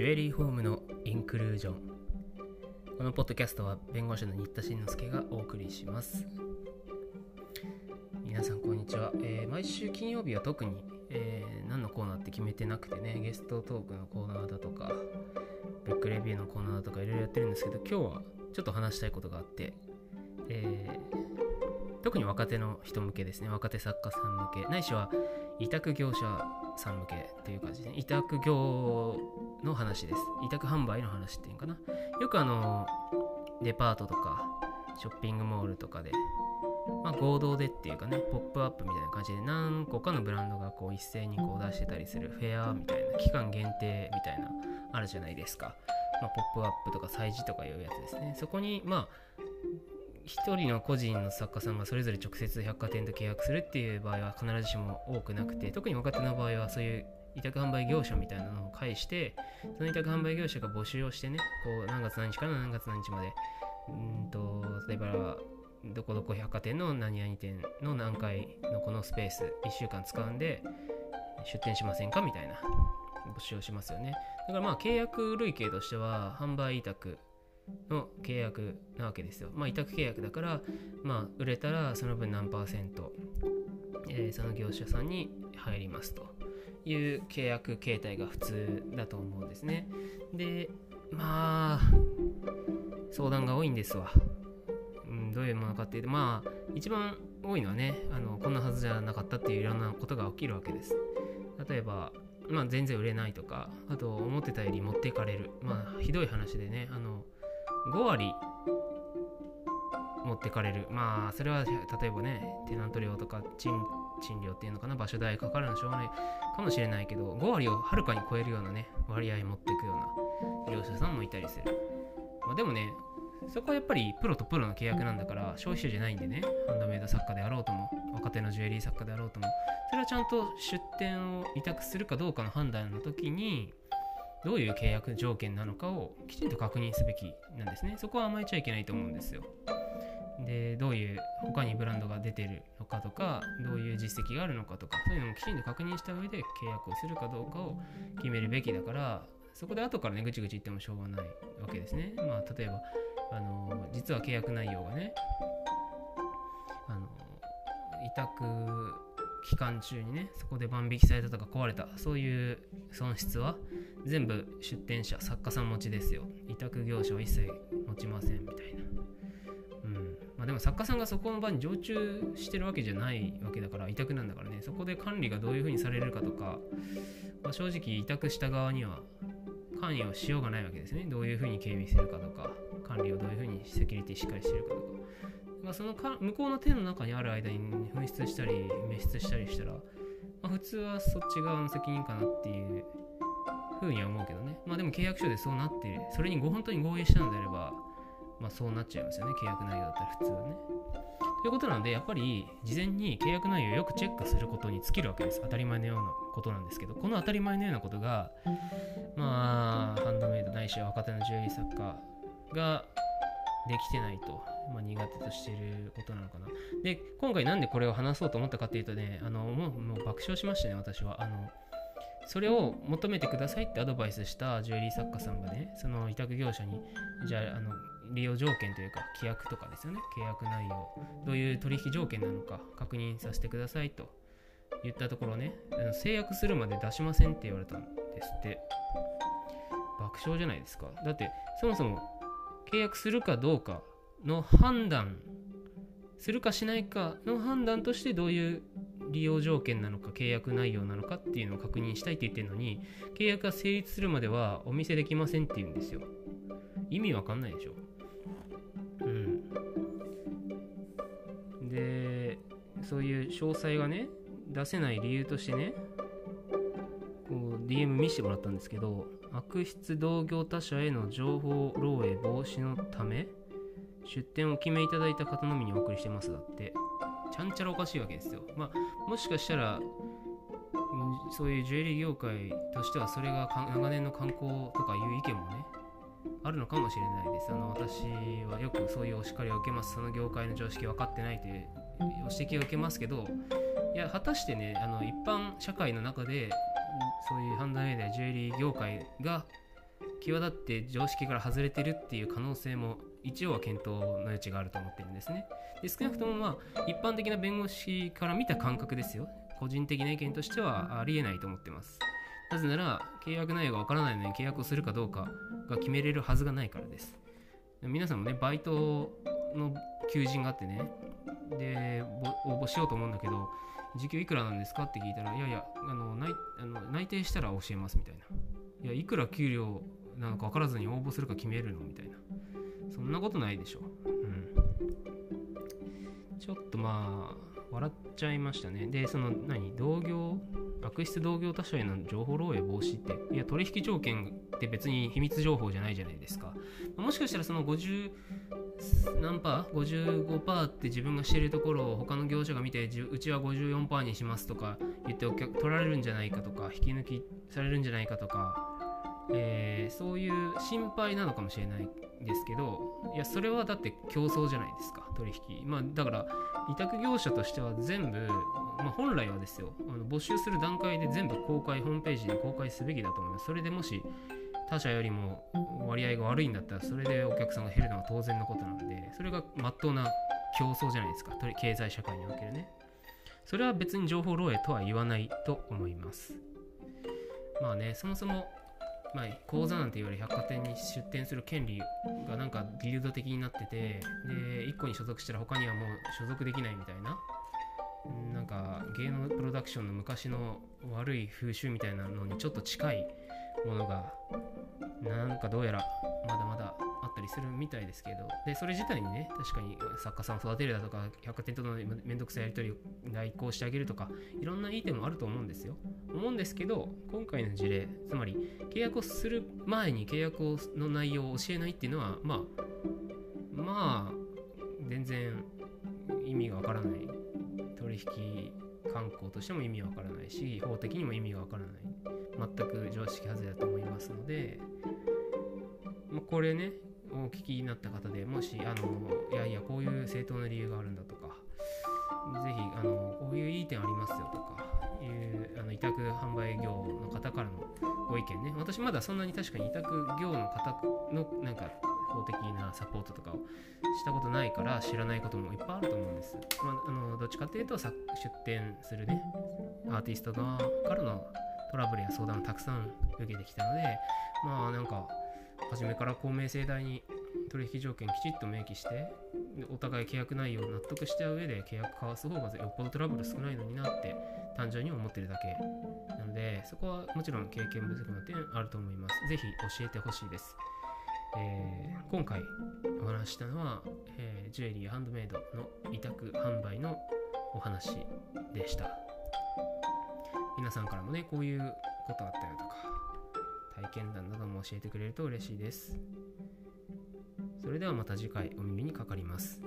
ジュエリーホームのインクルージョン。このポッドキャストは弁護士の新田慎之介がお送りします。皆さんこんにちは、えー毎週金曜日は特に、えー何のコーナーって決めてなくてねゲストトークのコーナーだとかブックレビューのコーナーだとかいろいろやってるんですけど今日はちょっと話したいことがあって、えー特に若手の人向けですね。若手作家さん向け。ないしは委託業者さん向けっていう感じで、ね。委託業の話です。委託販売の話っていうのかな。よくあのデパートとかショッピングモールとかで、まあ、合同でっていうかねポップアップみたいな感じで何個かのブランドがこう一斉にこう出してたりするフェアみたいな期間限定みたいなあるじゃないですか、まあ、ポップアップとか催事とかいうやつですね。そこにまあ一人の個人の作家さんがそれぞれ直接百貨店と契約するっていう場合は必ずしも多くなくて特に若手の場合はそういう委託販売業者みたいなのを介してその委託販売業者が募集をしてねこう何月何日から何月何日までうーんと例えばどこどこ百貨店の何々店の何階のこのスペース1週間使うんで出店しませんかみたいな募集をしますよね。だからまあ契約類型としては販売委託の契約なわけですよ。まあ委託契約だから、まあ売れたらその分何パーセント、えーその業者さんに入りますという契約形態が普通だと思うんですね。で、まあ、相談が多いんですわ。うん、どういうものかっていうと、まあ、一番多いのはね、あのこんなはずじゃなかったっていういろんなことが起きるわけです。例えば、まあ、全然売れないとか、あと思ってたより持っていかれる。まあ、ひどい話でね、あの、5割持ってかれる。まあ、それは例えばね、テナント料とか賃賃料っていうのかな、場所代かかるのはしょうがないかもしれないけど、5割をはるかに超えるようなね、割合持っていくような業者さんもいたりする。まあ、でもね、そこはやっぱりプロとプロの契約なんだから、消費者じゃないんでね、ハンドメイド作家であろうとも、若手のジュエリー作家であろうとも、それはちゃんと出店を委託するかどうかの判断の時に、どういう契約条件なのかをきちんと確認すべきなんですね。そこは甘えちゃいけないと思うんですよ。で、どういう他にブランドが出てるのかとか、どういう実績があるのかとか、そういうのもきちんと確認した上で契約をするかどうかを決めるべきだから、そこで後からね、ぐちぐち言ってもしょうがないわけですね。まあ、例えば、あの、実は契約内容がね、あの、委託期間中にねそこで万引きされたとか壊れたそういう損失は全部出店者作家さん持ちですよ。委託業者は一切持ちませんみたいな。うん。まあでも作家さんがそこの場に常駐してるわけじゃないわけだから委託なんだからね。そこで管理がどういうふうにされるかとか、まあ、正直委託した側には関与しようがないわけですね。どういうふうに警備するかとか管理をどういうふうにセキュリティしっかりしてるかとか。まあ、そのか向こうの手の中にある間に紛失したり滅失したりしたら、まあ、普通はそっち側の責任かなっていうふうには思うけどね。まあでも契約書でそうなっている。それにご本当に合意したのであればまあそうなっちゃいますよね。契約内容だったら普通はね。ということなのでやっぱり事前に契約内容をよくチェックすることに尽きるわけです。当たり前のようなことなんですけど。この当たり前のようなことがまあハンドメイドないしは若手のジュエリー作家ができてないと、まあ、苦手としてることなのかな。で、今回なんでこれを話そうと思ったかっていうとね、あのもうもう爆笑しましたね、私は。あのそれを求めてくださいってアドバイスしたジュエリー作家さんがね、その委託業者に、じゃあ、あの利用条件というか、規約とかですよね、契約内容、どういう取引条件なのか確認させてくださいと言ったところね、制約するまで出しませんって言われたんですって。爆笑じゃないですか。だって、そもそも契約するかどうかの判断するかしないかの判断としてどういう利用条件なのか契約内容なのかっていうのを確認したいって言ってるのに契約が成立するまではお見せできませんって言うんですよ。意味わかんないでしょ。うん。でそういう詳細がね出せない理由としてねこう DM 見せてもらったんですけど悪質同業他社への情報漏洩防止のため出店を決めいただいた方のみにお送りしてますだって。ちゃんちゃらおかしいわけですよ。まあもしかしたらそういうジュエリー業界としてはそれが長年の観光とかいう意見もねあるのかもしれないです。あの私はよくそういうお叱りを受けます。その業界の常識分かってないというお指摘を受けますけどいや果たしてねあの一般社会の中でそういうハンドメイドやジュエリー業界が際立って常識から外れてるっていう可能性も一応は検討の余地があると思ってるんですね。で少なくともまあ一般的な弁護士から見た感覚ですよ。個人的な意見としてはありえないと思ってます。なぜなら契約内容がわからないのに契約をするかどうかが決めれるはずがないからです。皆さんもね、バイトの求人があってね、で、応募しようと思うんだけど、時給いくらなんですかって聞いたら、いやいや、あの内あの内定したら教えますみたいな。いや、いくら給料なのか分からずに応募するか決めるのみたいな。そんなことないでしょ。うん。ちょっとまあ、笑っちゃいましたね。で、その何、同業、悪質同業他社への情報漏洩防止って、いや、取引条件って別に秘密情報じゃないじゃないですか。もしかしたらその50何パー ?55% って自分がしてるところを他の業者が見て、うちは54%にしますとか言ってお客取られるんじゃないかとか、引き抜きされるんじゃないかとか、えー、そういう心配なのかもしれないですけどいやそれはだって競争じゃないですか取引。まあだから委託業者としては全部、まあ、本来はですよあの募集する段階で全部公開ホームページで公開すべきだと思います。それでもし他社よりも割合が悪いんだったらそれでお客さんが減るのは当然のことなのでそれがまっとうな競争じゃないですか経済社会におけるね。それは別に情報漏洩とは言わないと思います。まあねそもそもまあ、講座なんていわれ百貨店に出店する権利がなんかギルド的になっててで1個に所属したら他にはもう所属できないみたいな。なんか芸能プロダクションの昔の悪い風習みたいなのにちょっと近いものがなんかどうやらまだまだするみたいですけどでそれ自体にね確かに作家さんを育てるだとか百貨店とのめんどくさいやり取りを代行してあげるとかいろんないい点もあると思うんですよ。思うんですけど今回の事例つまり契約をする前に契約の内容を教えないっていうのはまあまあ全然意味がわからない。取引観光としても意味わからないし法的にも意味がわからない。全く常識外れだと思いますので、まあ、これねお聞きになった方でもしあのいやいやこういう正当な理由があるんだとかぜひあのこういういい点ありますよとかいうあの委託販売業の方からのご意見ね私まだそんなに確かに委託業の方のなんか法的なサポートとかをしたことないから知らないこともいっぱいあると思うんです。まあ、あのどっちかっていうと出展するねアーティスト側からのトラブルや相談をたくさん受けてきたのでまあなんか初めから公明正大に取引条件きちっと明記してお互い契約内容を納得した上で契約交わす方がよっぽどトラブル少ないのになって単純に思ってるだけ。なのでそこはもちろん経験不足の点あると思います。ぜひ教えてほしいです。えー、今回お話したのは、えー、ジュエリーハンドメイドの委託販売のお話でした。皆さんからもねこういうことあったよとか体験談なども教えてくれると嬉しいです。それではまた次回お耳にかかります。